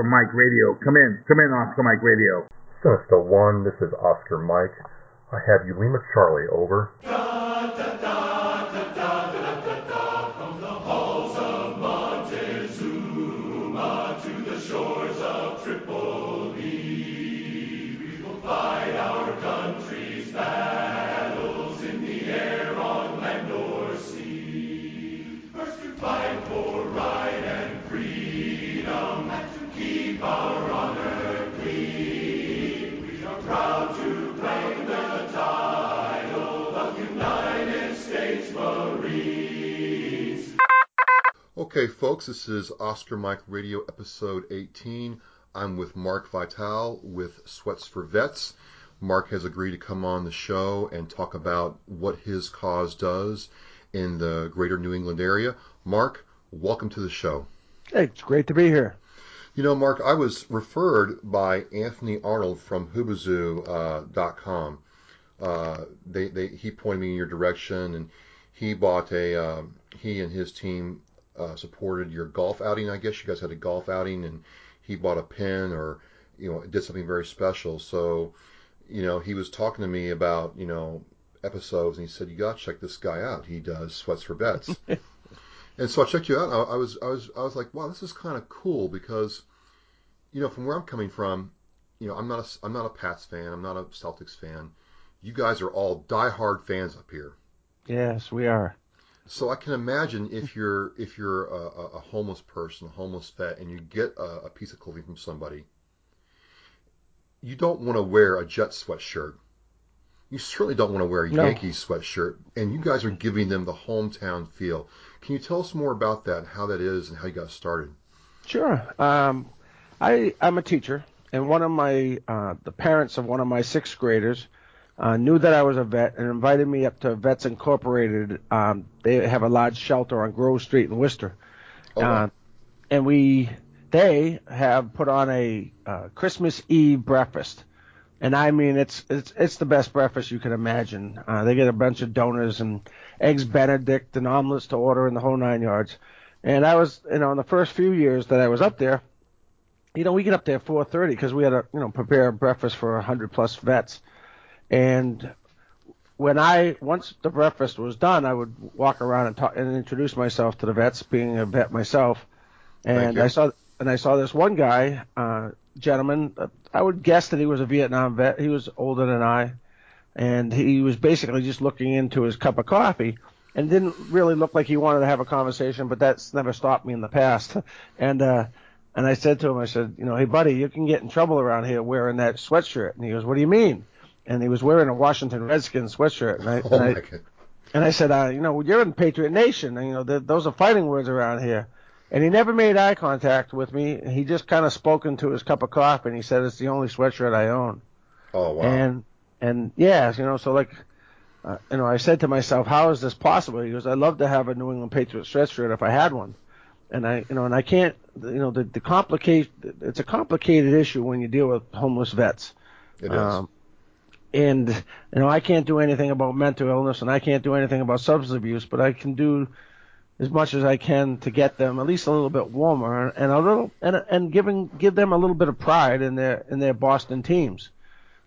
Oscar Mike Radio. Come in. Come in, Oscar Mike Radio. Sinister One, this is Oscar Mike. I have you Lima Charlie over. Okay, folks, this is Oscar Mike Radio episode 18. I'm with Mark Vital with Sweats for Vets. Mark has agreed to come on the show and talk about what his cause does in the greater New England area. Mark, welcome to the show. Hey, it's great to be here. You know, Mark, I was referred by Anthony Arnold from Hubazoo.com. Uh, uh, they, they, he pointed me in your direction, and he bought a, um, he and his team uh, supported your golf outing. I guess you guys had a golf outing, and he bought a pin or you know did something very special. So you know he was talking to me about you know episodes, and he said you got to check this guy out. He does sweats for vets. and so I checked you out. I, I was I was I was like, wow, this is kind of cool because you know from where I'm coming from, you know I'm not a I'm not a Pats fan. I'm not a Celtics fan. You guys are all diehard fans up here. Yes, we are. So I can imagine if you're if you're a, a homeless person, a homeless vet, and you get a, a piece of clothing from somebody, you don't want to wear a Jet sweatshirt. You certainly don't want to wear a no. Yankees sweatshirt, and you guys are giving them the hometown feel. Can you tell us more about that, how that is, and how you got started? Sure. Um, I I'm a teacher, and one of my uh, the parents of one of my sixth graders uh, knew that I was a vet and invited me up to Vets Incorporated. Um, they have a large shelter on Grove Street in Worcester. Oh, wow. uh, and we, they have put on a uh, Christmas Eve breakfast. And I mean, it's it's it's the best breakfast you can imagine. Uh, they get a bunch of donuts and eggs Benedict and omelets to order in the whole nine yards. And I was, you know, in the first few years that I was up there, you know, we get up there at 4:30 because we had to, you know, prepare breakfast for 100 plus vets. And when I once the breakfast was done, I would walk around and talk and introduce myself to the vets, being a vet myself. And I saw and I saw this one guy, uh, gentleman. Uh, I would guess that he was a Vietnam vet. He was older than I, and he was basically just looking into his cup of coffee and didn't really look like he wanted to have a conversation. But that's never stopped me in the past. and uh, and I said to him, I said, you know, hey buddy, you can get in trouble around here wearing that sweatshirt. And he goes, what do you mean? And he was wearing a Washington Redskins sweatshirt. And I, oh and, I and I said, uh, you know, you're in Patriot Nation. And, you know, those are fighting words around here. And he never made eye contact with me. He just kind of spoke into his cup of coffee, and he said, "It's the only sweatshirt I own." Oh wow! And and yeah, you know, so like, uh, you know, I said to myself, "How is this possible?" He goes, "I'd love to have a New England Patriots sweatshirt if I had one." And I, you know, and I can't, you know, the the complicate. It's a complicated issue when you deal with homeless vets. It is. Um, and you know I can't do anything about mental illness and I can't do anything about substance abuse, but I can do as much as I can to get them at least a little bit warmer and a little and and giving give them a little bit of pride in their in their Boston teams.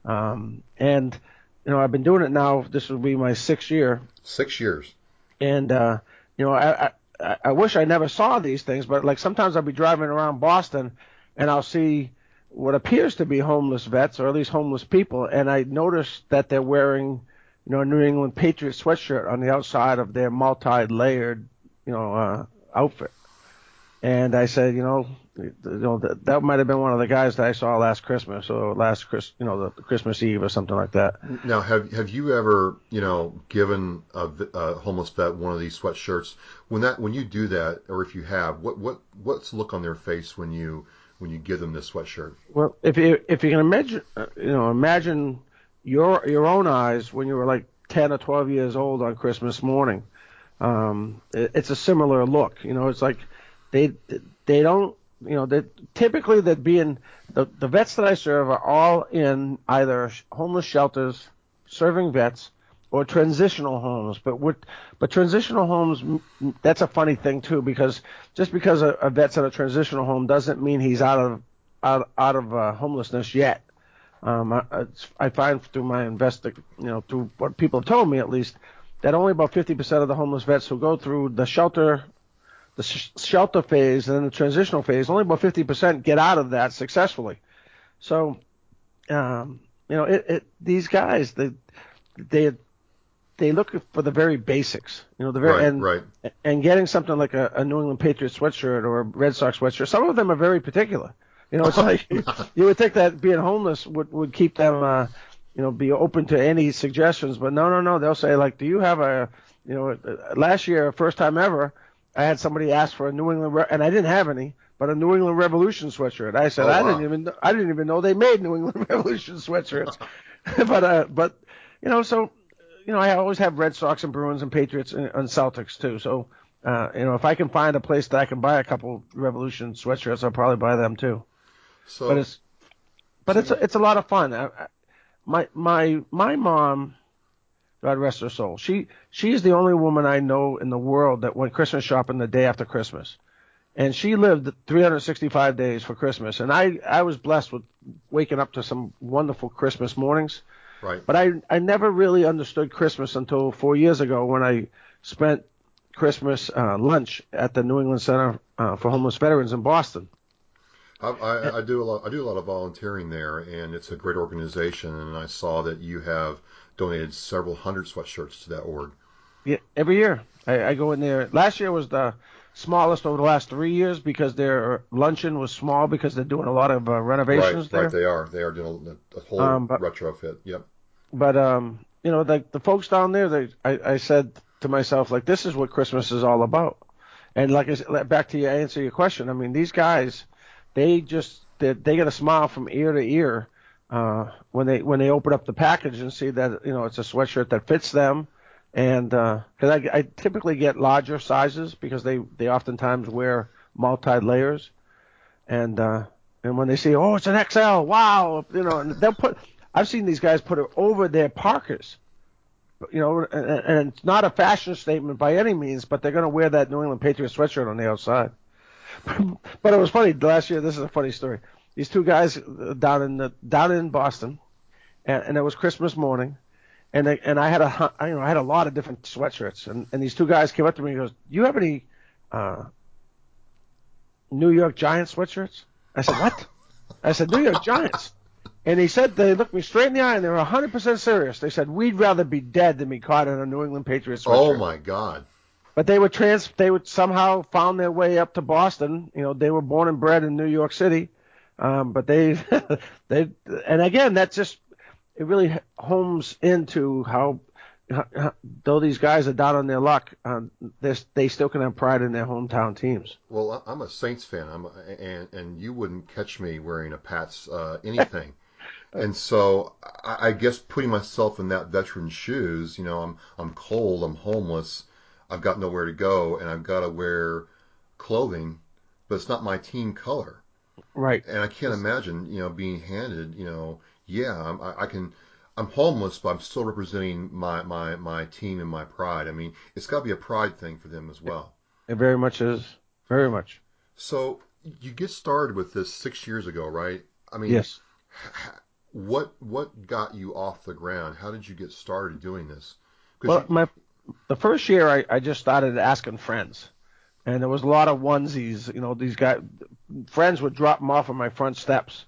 Um, and you know I've been doing it now. This will be my sixth year. Six years. And uh, you know I, I I wish I never saw these things, but like sometimes I'll be driving around Boston and I'll see what appears to be homeless vets, or at least homeless people, and I noticed that they're wearing, you know, a New England Patriot sweatshirt on the outside of their multi-layered, you know, uh, outfit. and I said, you know, you know that, that might have been one of the guys that I saw last Christmas or last Chris, you know, the Christmas Eve or something like that. Now, have have you ever, you know, given a, a homeless vet one of these sweatshirts? When that when you do that, or if you have, what what what's the look on their face when you when you give them this sweatshirt? Well, if you if you can imagine, you know, imagine your your own eyes when you were like 10 or 12 years old on Christmas morning. Um, it, it's a similar look. You know, it's like they they don't you know that typically that being the the vets that I serve are all in either homeless shelters serving vets or transitional homes. But what but transitional homes that's a funny thing too because just because a, a vet's in a transitional home doesn't mean he's out of out out of uh, homelessness yet. Um, I, I find through my investing, you know, through what people have told me at least, that only about 50% of the homeless vets who go through the shelter the sh- shelter phase and then the transitional phase, only about 50% get out of that successfully. So, um, you know, it, it, these guys, they, they, they look for the very basics, you know, the very, right, and, right. and getting something like a, a New England Patriots sweatshirt or a Red Sox sweatshirt, some of them are very particular. You know, it's like, you would think that being homeless would, would keep them, uh, you know, be open to any suggestions, but no, no, no. They'll say like, do you have a, you know, last year, first time ever, I had somebody ask for a New England, Re- and I didn't have any, but a New England Revolution sweatshirt. I said Oh, I wow. didn't even I didn't even know they made New England Revolution sweatshirts. but uh, but you know, so you know, I always have Red Sox and Bruins and Patriots and, and Celtics too. So uh, you know, if I can find a place that I can buy a couple Revolution sweatshirts, I'll probably buy them too. So But it's but it's a, it's a lot of fun. I, I, my my my mom, God rest her soul. She she's the only woman I know in the world that went Christmas shopping the day after Christmas, and she lived 365 days for Christmas. And I I was blessed with waking up to some wonderful Christmas mornings. Right. But I I never really understood Christmas until four years ago when I spent Christmas uh, lunch at the New England Center uh, for Homeless Veterans in Boston. I, I, I do a lot. I do a lot of volunteering there, and it's a great organization. And I saw that you have donated several hundred sweatshirts to that org. Yeah, every year I, I go in there. Last year was the smallest over the last three years because their luncheon was small because they're doing a lot of uh, renovations Right, there. right. They are. They are doing a, a whole Um, but- retrofit. Yep. But um, you know, like the folks down there, they I, I said to myself like, this is what Christmas is all about. And like I said, back to your answer your question. I mean, these guys, they just they, they get a smile from ear to ear uh, when they when they open up the package and see that you know it's a sweatshirt that fits them. And because I, I typically get larger sizes because they they oftentimes wear multi layers, and uh, and when they see oh it's an XL wow you know and they'll put I've seen these guys put it over their parkers you know, and, and it's not a fashion statement by any means, but they're going to wear that New England Patriots sweatshirt on the outside. but it was funny last year. This is a funny story. These two guys uh, down in the, down in Boston, and, and it was Christmas morning, and they, and I had a you know I had a lot of different sweatshirts, and, and these two guys came up to me and goes, "Do you have any uh, New York Giants sweatshirts?" I said, "What?" I said, "New York Giants." And he said they looked me straight in the eye and they were 100% serious. They said we'd rather be dead than be caught in a New England Patriots sweatshirt. Oh my God. But they were trans. They would somehow found their way up to Boston. You know, they were born and bred in New York City, um, but they, they, and again, that just it really homes into how, how though these guys are down on their luck, um, they they still can have pride in their hometown teams. Well, I'm a Saints fan. I'm a, and and you wouldn't catch me wearing a Pats uh, anything. And so I, I guess putting myself in that veteran's shoes, you know, I'm I'm cold, I'm homeless, I've got nowhere to go, and I've got to wear clothing, but it's not my team color. Right. And I can't imagine, you know, being handed, you know, yeah, I'm, I, I can, I'm homeless, but I'm still representing my, my, my team and my pride. I mean, it's got to be a pride thing for them as well. It very much is. Very much. So you get started with this six years ago, right? I mean, Yes. What what got you off the ground? How did you get started doing this? Well, you- my the first year I, I just started asking friends, and there was a lot of onesies. You know, these guys, friends would drop them off on my front steps,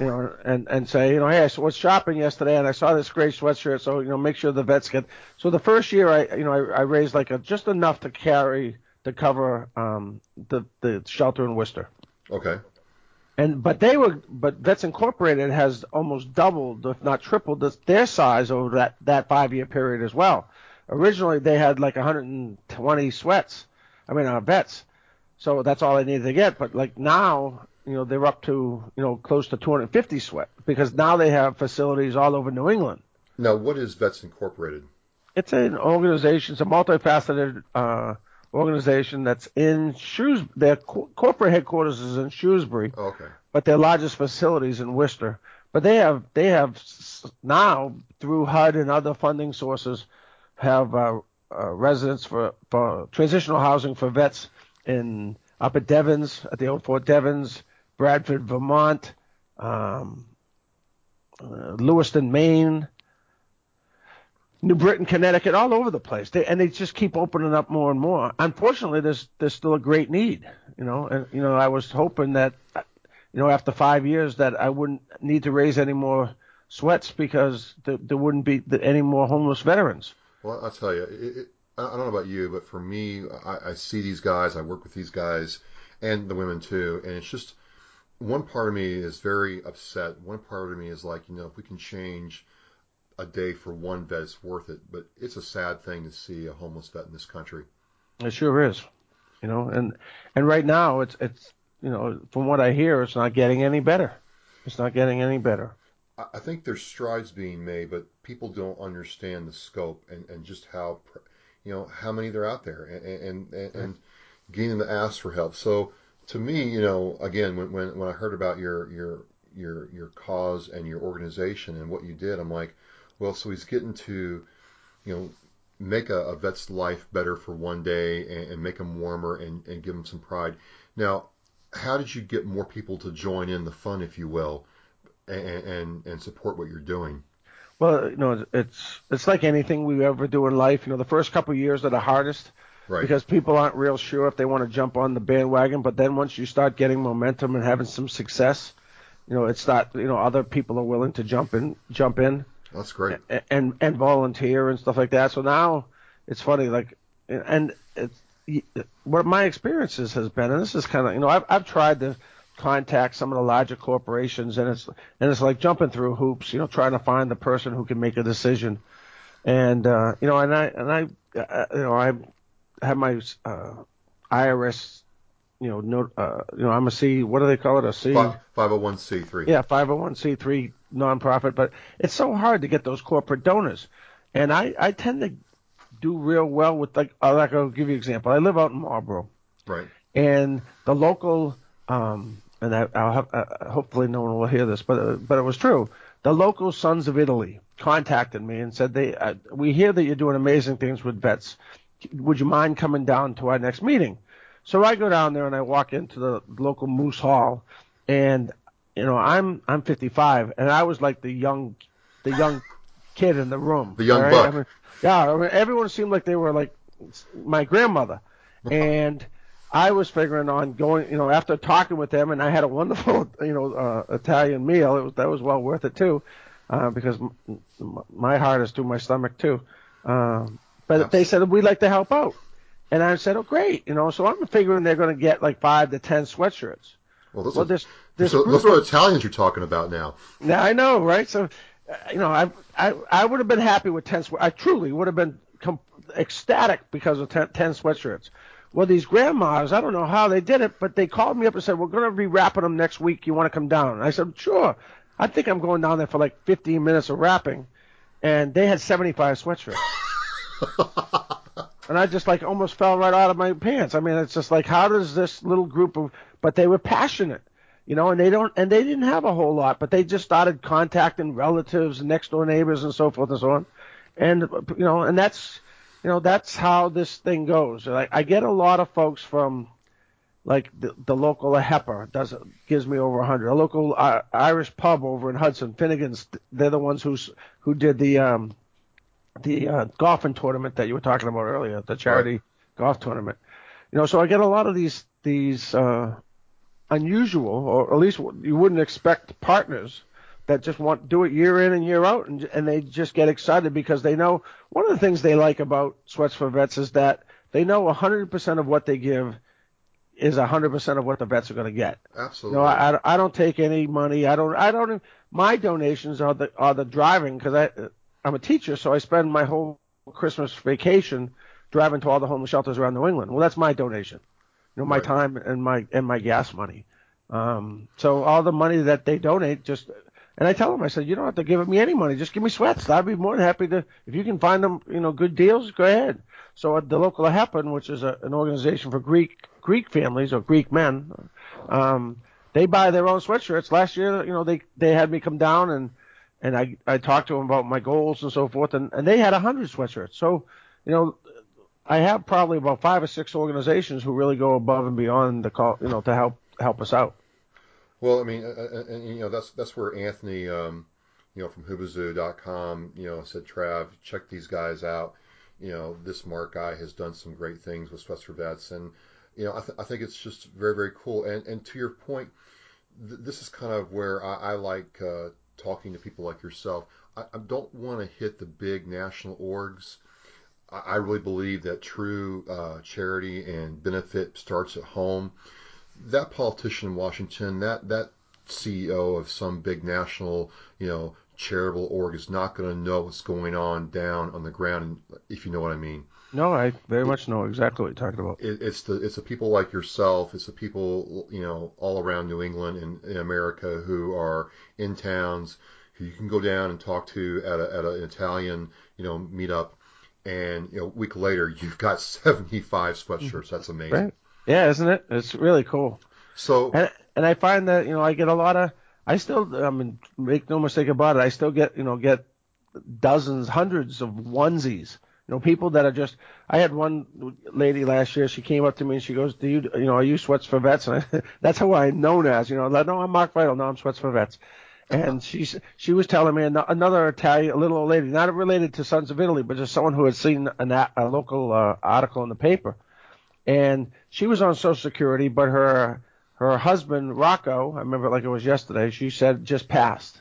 you know, and and say, you know, hey, I was shopping yesterday and I saw this great sweatshirt, so you know, make sure the vets get. So the first year I, you know, I, I raised like a, just enough to carry to cover um, the the shelter in Worcester. Okay. And but they were but Vets Incorporated has almost doubled, if not tripled, this, their size over that that five year period as well. Originally they had like 120 sweats, I mean uh, vets, so that's all they needed to get. But like now, you know, they're up to you know close to 250 sweat because now they have facilities all over New England. Now, what is Vets Incorporated? It's an organization. It's a multifaceted uh, organization that's in Shoes. Their co- corporate headquarters is in Shrewsbury, okay. but their largest facilities in Worcester. But they have they have now through HUD and other funding sources have uh, uh, residents for, for transitional housing for vets in up at Devens at the old Fort Devens, Bradford, Vermont, um, uh, Lewiston, Maine. New Britain, Connecticut, all over the place. They, and they just keep opening up more and more. Unfortunately, there's there's still a great need, you know. And you know, I was hoping that, you know, after five years, that I wouldn't need to raise any more sweats because there, there wouldn't be any more homeless veterans. Well, I'll tell you, it, it, I I don't know about you, but for me, I, I see these guys, I work with these guys, and the women too, and it's just one part of me is very upset. One part of me is like, you know, if we can change a day for one vet, it's worth it. But it's a sad thing to see a homeless vet in this country. It sure is, you know. And and right now, it's it's you know, from what I hear, it's not getting any better. It's not getting any better. I think there's strides being made, but people don't understand the scope and, and just how, you know, how many they're out there and, and, and, and getting them to ask for help. So to me, you know, again, when, when, when I heard about your, your, your, your cause and your organization and what you did, I'm like, well, so he's getting to, you know, make a, a vet's life better for one day and, and make him warmer and, and give him some pride. Now, how did you get more people to join in the fun, if you will, and, and, and support what you're doing? Well, you know, it's it's like anything we ever do in life. You know, the first couple of years are the hardest Right. because people aren't real sure if they want to jump on the bandwagon. But then once you start getting momentum and having some success, you know, it's not you know other people are willing to jump in jump in That's great. and and, and volunteer and stuff like that. So now it's funny, like, and it's what my experiences has been, and this is kind of you know I've I've tried to contact some of the larger corporations, and it's and it's like jumping through hoops, you know, trying to find the person who can make a decision, and uh, you know, and I and I uh, you know I have my uh, IRS, you know, no, uh, you know, I'm a C, what do they call it, A C. Five hundred one C three. Yeah, 501c3 nonprofit, but it's so hard to get those corporate donors. And I, I tend to do real well with like, like I'll give you an example. I live out in Marlboro, Right. and the local, um, and I, I'll have, uh, hopefully no one will hear this, but uh, but it was true. The local Sons of Italy contacted me and said they, uh, we hear that you're doing amazing things with vets. Would you mind coming down to our next meeting? So I go down there and I walk into the local Moose Hall, and you know I'm I'm 55, and I was like the young, the young kid in the room. The young all buck. I mean, yeah, I mean, everyone seemed like they were like my grandmother, and I was figuring on going. You know, after talking with them, and I had a wonderful, you know, uh, Italian meal. It was that was well worth it too, uh, because m- m- my heart is to my stomach too. Um, but they said we'd like to help out. And I said, oh, great. You know, so I'm figuring they're going to get like five to ten sweatshirts. Well, those Well, are, this this so, those are of- Italians you're talking about now. now I know, right? So, you know, I I I would have been happy with ten. I truly would have been com- ecstatic because of ten, 10 sweatshirts. Well, these grandmas, I don't know how they did it, but they called me up and said, "We're going to be wrapping them next week. You want to come down?" And I said, "Sure." I think I'm going down there for like 15 minutes of wrapping, and they had 75 sweatshirts. and I just like almost fell right out of my pants. I mean, it's just like how does this little group of but they were passionate, you know, and they don't and they didn't have a whole lot, but they just started contacting relatives and next door neighbors and so forth and so on. And you know, and that's you know, that's how this thing goes. Like I get a lot of folks from like the, the local AHEPA does gives me over a hundred. A local uh, Irish pub over in Hudson, Finnegan's. They're the ones who's who did the um the uh, golfing tournament that you were talking about earlier, the charity golf tournament. You know, so I get a lot of these these uh, unusual, or at least you wouldn't expect partners that just want to do it year in and year out, and and they just get excited because they know one of the things they like about Sweats for Vets is that they know 100% of what they give is 100% of what the vets are going to get. Absolutely. No, I, I don't take any money. I don't. I don't. My donations are the are the driving because I I'm a teacher, so I spend my whole Christmas vacation driving to all the homeless shelters around New England. Well, that's my donation. Know, my Right. time and my and my gas money. Um, so all the money that they donate, just and I tell them, I said, you don't have to give me any money. Just give me sweats. I'd be more than happy to. If you can find them, you know, good deals, go ahead. So at the local AHEPA, which is a, an organization for Greek Greek families or Greek men, um, they buy their own sweatshirts. Last year, you know, they they had me come down and and I I talked to them about my goals and so forth, and and they had a hundred sweatshirts. So, you know, I have probably about five or six organizations who really go above and beyond the call, you know, to help help us out. Well, I mean, uh, uh, and you know that's that's where Anthony, um, you know, from Hubazoo.com, you know, said, Trav, check these guys out. You know, this Mark guy has done some great things with for Vets, and you know, I, th- I think it's just very very cool. And and to your point, th- this is kind of where I, I like uh, talking to people like yourself. I, I don't want to hit the big national orgs. I, really believe that true uh, charity and benefit starts at home that politician in Washington, that that CEO of some big national, you know, charitable org is not going to know what's going on down on the ground, if you know what I mean. No, I very much know exactly what you're talking about. It, it's the it's the people like yourself, it's the people you know all around New England and in America who are in towns who you can go down and talk to at a, at an Italian you know meetup, and you know a week later you've got 75 sweatshirts. That's amazing. Right? Yeah, isn't it? It's really cool. So And and I find that you know I get a lot of I still I mean make no mistake about it I still get you know get dozens hundreds of onesies you know people that are just I had one lady last year she came up to me and she goes do you you know are you sweats for vets and I, that's how I'm known as you know like, no I'm Mark Vital no I'm sweats for vets and she's she was telling me another Italian a little old lady not related to Sons of Italy but just someone who had seen an, a local uh, article in the paper and she was on Social Security, but her her husband Rocco, I remember like it was yesterday. She said just passed,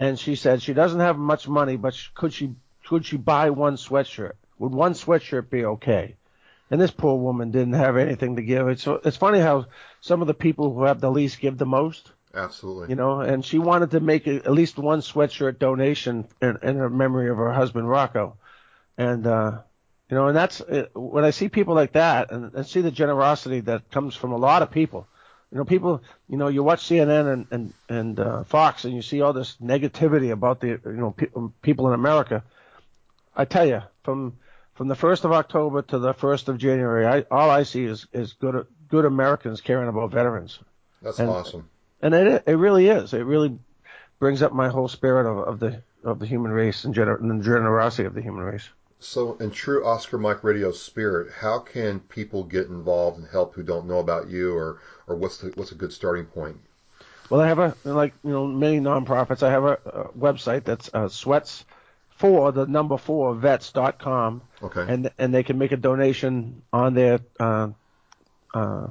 and she said she doesn't have much money, but sh- could she could she buy one sweatshirt? Would one sweatshirt be okay? And this poor woman didn't have anything to give. It's it's funny how some of the people who have the least give the most, absolutely. you know. And she wanted to make a, at least one sweatshirt donation in, in her memory of her husband Rocco, and uh, you know, and that's uh, when I see people like that and, and see the generosity that comes from a lot of people. You know, people, you know, you watch CNN and and and uh, Fox and you see all this negativity about the, you know, pe- people in America. I tell you, from from the first of October to the first of January, I all I see is is good good Americans caring about veterans, That's and- awesome. And it it really is. It really brings up my whole spirit of, of the of the human race and, gener- and the generosity of the human race. So, in true Oscar Mike Radio spirit, how can people get involved and help who don't know about you, or or what's the what's a good starting point? Well, I have a like you know many nonprofits. I have a, a website that's uh, sweats for the number four vets.com, Okay. and and they can make a donation on their uh, uh,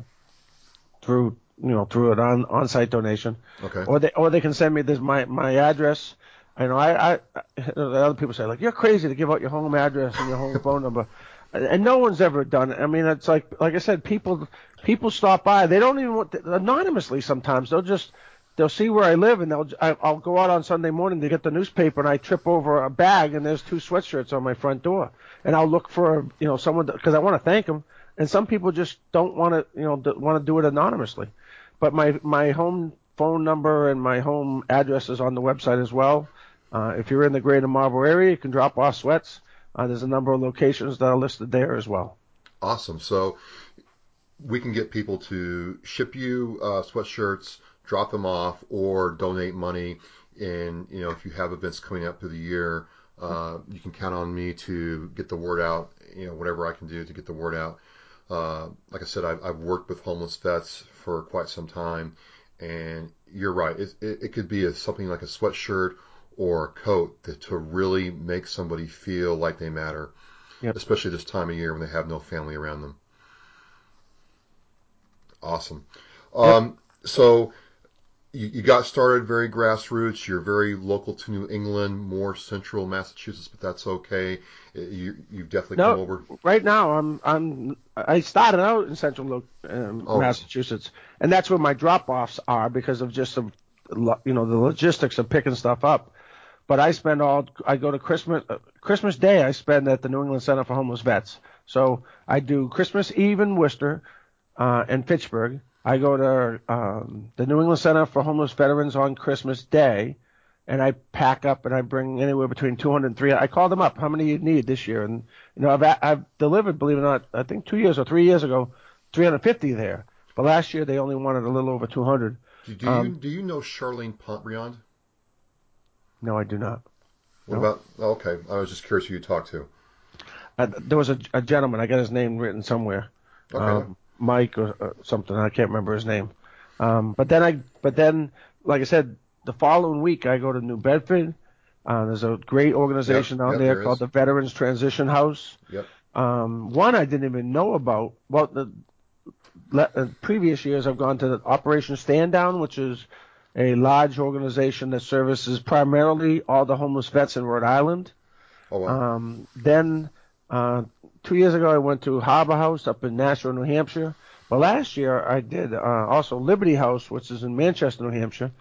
through you know through an on on-site donation, okay. or they or they can send me this my my address. I know I, I the other people say like you're crazy to give out your home address and your home phone number, and, no one's ever done it. I mean it's like like I said people people stop by they don't even want anonymously sometimes they'll just they'll see where I live and they'll I, I'll go out on Sunday morning to get the newspaper and I trip over a bag and there's two sweatshirts on my front door and I'll look for you know someone because I want to thank them and some people just don't want to you know want to do it anonymously, but my my home phone number and my home address is on the website as well. Uh, if you're in the greater Marlboro area, you can drop off sweats. Uh, there's a number of locations that are listed there as well. Awesome. So we can get people to ship you uh, sweatshirts, drop them off, or donate money. And you know, if you have events coming up through the year, uh, you can count on me to get the word out. You know, whatever I can do to get the word out. Uh, like I said, I've, I've worked with homeless vets for quite some time, and you're right. It, it, it could be a, something like a sweatshirt or a coat that, to really make somebody feel like they matter, Yep. especially this time of year when they have no family around them. Awesome. Um, so you, you got started very grassroots. You're very local to New England, more central Massachusetts, but that's okay. You you've definitely No, come over. right now I'm I'm I started out in central um, Oh. Massachusetts, and that's where my drop-offs are because of just some, you know, the logistics of picking stuff up. But I spend all I go to Christmas uh, Christmas Day I spend at the New England Center for Homeless Vets. So I do Christmas Eve in Worcester uh, and Fitchburg. I go to um, the New England Center for Homeless Veterans on Christmas Day, and I pack up and I bring anywhere between 200 and 300. I call them up. How many you need this year? And you know, I've I've delivered, believe it or not, I think two years or three years ago, 350 there. But last year they only wanted a little over 200. Do, do you Um, do you know Charlene Pontbriand? No, I do not. What no. about? oh, Okay, I was just curious who you talked to. Uh, there was a, a gentleman. I got his name written somewhere. Okay. Um, Mike or, or something. I can't remember his name. Um, but then I, but then, like I said, the following week I go to New Bedford. Uh, there's a great organization Yep, out yep, there there called the Veterans Transition House. Yep. Um, one I didn't even know about. Well, the le- uh, previous years I've gone to the Operation Stand Down, which is a large organization that services primarily all the homeless vets in Rhode Island. Oh wow. Um, then uh, two years ago, I went to Harbor House up in Nashua, New Hampshire. But last year, I did uh, also Liberty House, which is in Manchester, New Hampshire.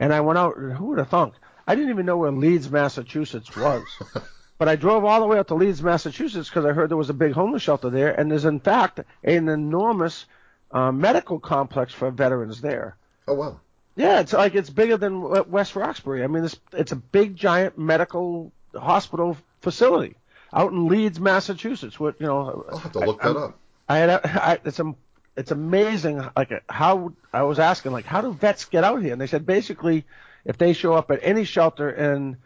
And I went out. Who would have thunk? I didn't even know where Leeds, Massachusetts was. but I drove all the way out to Leeds, Massachusetts, because I heard there was a big homeless shelter there, and there's in fact an enormous uh, medical complex for veterans there. oh wow. Yeah, it's like it's bigger than West Roxbury. I mean, it's it's a big giant medical hospital facility out in Leeds, Massachusetts. What you know, I'll have to look that up. I had a, I, it's a, it's amazing. Like how I was asking, like how do vets get out here? And they said basically, if they show up at any shelter in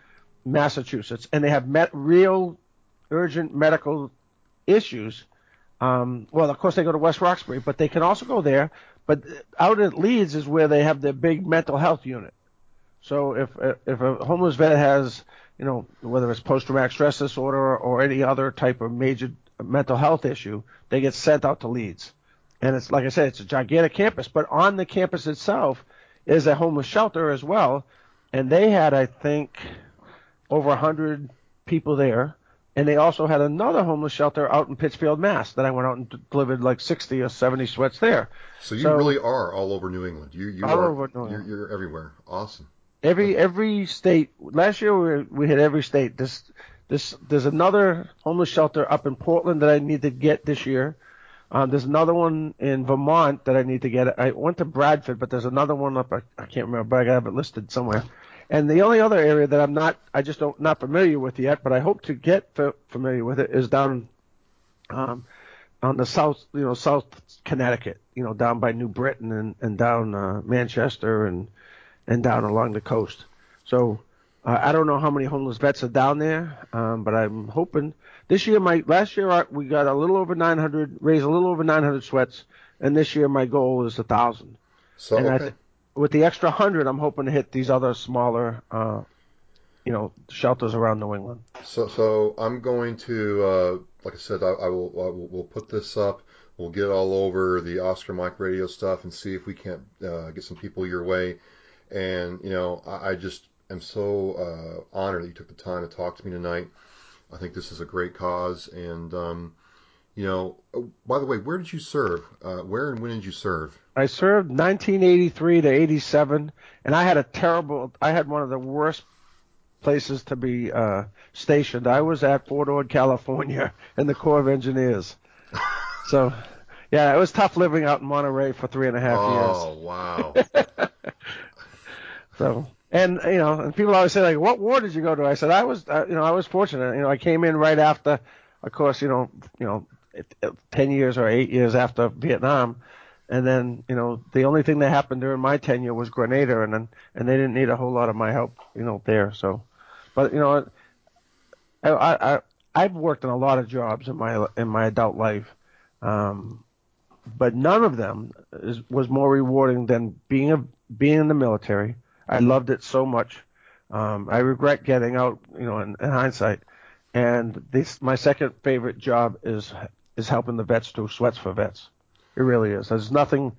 Massachusetts and they have met real urgent medical issues, um, well, of course they go to West Roxbury, but they can also go there. But out at Leeds is where they have their big mental health unit. So if if a homeless vet has, you know, whether it's post-traumatic stress disorder or any other type of major mental health issue, they get sent out to Leeds. And it's like I said, it's a gigantic campus, but on the campus itself is a homeless shelter as well. And they had, I think, over a hundred people there. And they also had another homeless shelter out in Pittsfield, Mass. That I went out and delivered like 60 or 70 sweats there. So you So- really are all over New England. You you All are over New you're, England. you're everywhere. Awesome. Every every state. Last year we, we hit every state. This this there's another homeless shelter up in Portland that I need to get this year. Um, there's another one in Vermont that I need to get. I went to Bradford, but there's another one up. I, I can't remember, but I have it listed somewhere. And the only other area that I'm not, I just don't not familiar with yet, but I hope to get fa- familiar with it is down um, on the south, you know, South Connecticut, you know, down by New Britain and, and down uh, Manchester and and down along the coast. So uh, I don't know how many homeless vets are down there, um, but I'm hoping this year. My last year we got a little over 900, raised a little over 900 sweats, and this year my goal is a thousand. So And I okay. th- with the extra hundred, I'm hoping to hit these other smaller, uh, you know, shelters around New England. So, so I'm going to, uh, like I said, I, I will, I will, we'll put this up. We'll get all over the Oscar Mike Radio stuff and see if we can't uh, get some people your way. And you know, I, I just am so uh, honored that you took the time to talk to me tonight. I think this is a great cause, and um, you know, oh, by the way, where did you serve? Uh, where and when did you serve? I served 1983 to 87, and I had a terrible. I had one of the worst places to be uh, stationed. I was at Fort Ord, California, in the Corps of Engineers. so, yeah, it was tough living out in Monterey for three and a half years. Oh wow! So, and you know, and people always say like, "What war did you go to?" I said, "I was, uh, you know, I was fortunate. You know, I came in right after, of course, you know, you know, it, it, ten years or eight years after Vietnam, and then, you know, the only thing that happened during my tenure was Grenada, and then, and they didn't need a whole lot of my help, you know, there. So, but you know, I, I, I I've worked in a lot of jobs in my in my adult life, um, but none of them is, was more rewarding than being a being in the military. I loved it so much. Um, I regret getting out, you know, in, in hindsight. And this, my second favorite job is is helping the vets do sweats for vets. It really is. There's nothing,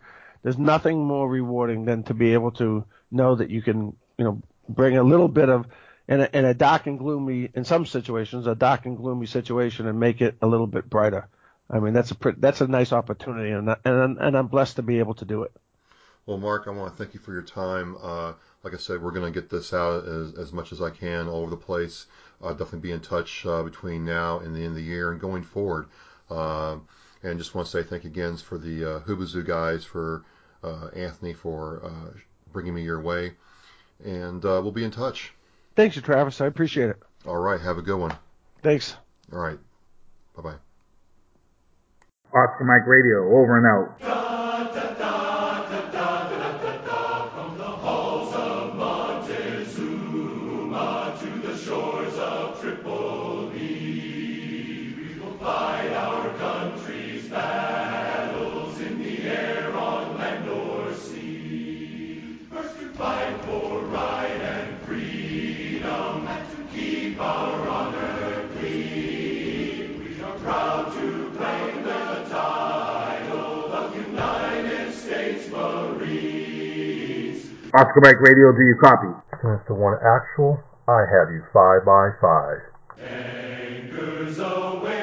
there's nothing more rewarding than to be able to know that you can, you know, bring a little bit of in a, in a dark and gloomy, in some situations, a dark and gloomy situation, and make it a little bit brighter. I mean, that's a that's a nice opportunity, and and and I'm blessed to be able to do it. Well, Mark, I want to thank you for your time. Uh, like I said, we're going to get this out as, as much as I can all over the place. Uh, definitely be in touch uh, between now and the end of the year and going forward. Uh, and just want to say thank you again for the uh, Hubazoo guys, for uh, Anthony for uh, bringing me your way. And uh, we'll be in touch. Thanks, you, Travis. I appreciate it. All right. Have a good one. Thanks. All right. Bye bye. Oscar Mike Radio, over and out. Oscar Mike Radio, do you copy? Sinister One Actual, I have you five by five. Anchors Aweigh,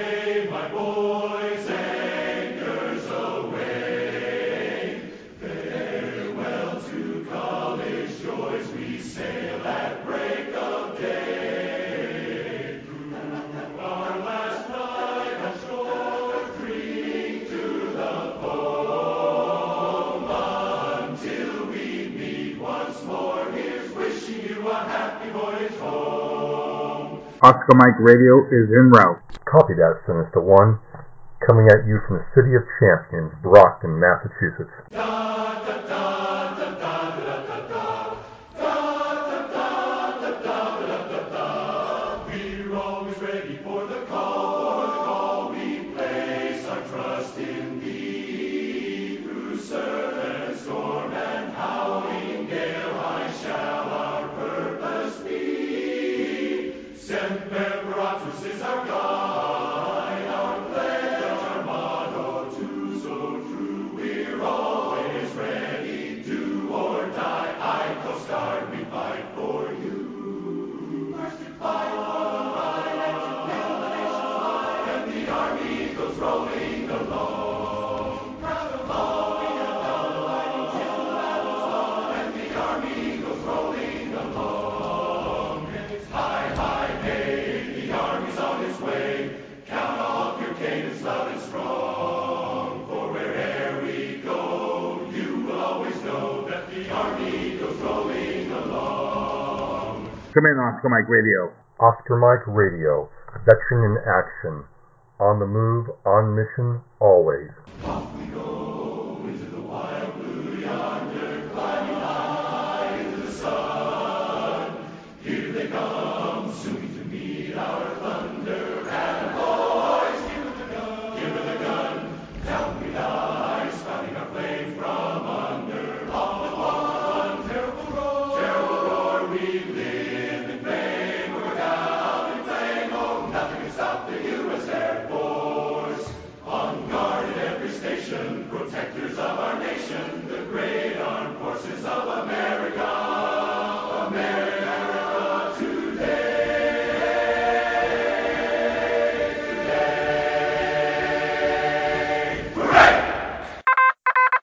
Oscar Mike Radio is en route. Copy that, Sinister One. Coming at you from the city of champions, Brockton, Massachusetts. We're always ready for the call, for the call we place our trust in thee. Through surf and storm and howling gale, high shall Paratus is our guide, Come in, Oscar Mike Radio. Oscar Mike Radio, veteran in action. On the move, on mission, always.